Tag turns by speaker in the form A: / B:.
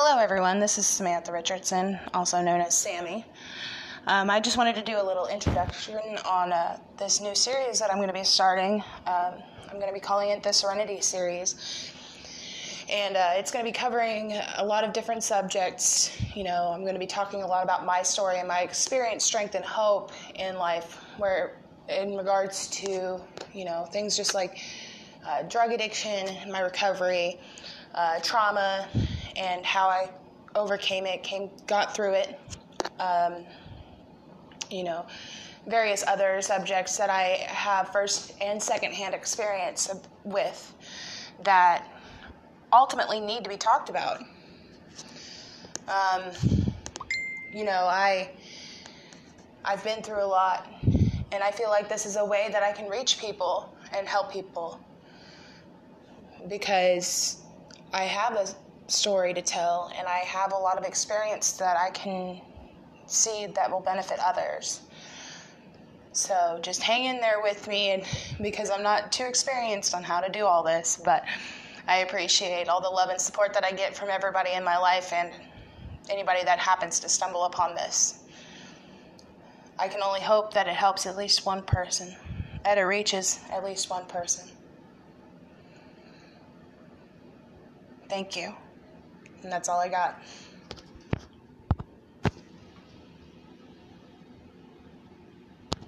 A: Hello, everyone. This is Samantha Richardson, also known as Sammy. Um, I just wanted to do a little introduction on uh, this new series that I'm going to be starting. Um, I'm going to be calling it the Serenity Series. And uh, it's going to be covering a lot of different subjects. You know, I'm going to be talking a lot about my story and my experience, strength, and hope in life, where in regards to, you know, things just like uh, drug addiction, my recovery, uh, trauma, and how I overcame it, came, got through it. Um, you know, various other subjects that I have first and second hand experience with that ultimately need to be talked about. Um, you know, I I've been through a lot, and I feel like this is a way that I can reach people and help people because I have a story to tell and I have a lot of experience that I can see that will benefit others. So just hang in there with me and because I'm not too experienced on how to do all this, but I appreciate all the love and support that I get from everybody in my life and anybody that happens to stumble upon this. I can only hope that it helps at least one person, that it reaches at least one person. Thank you. And that's all I got.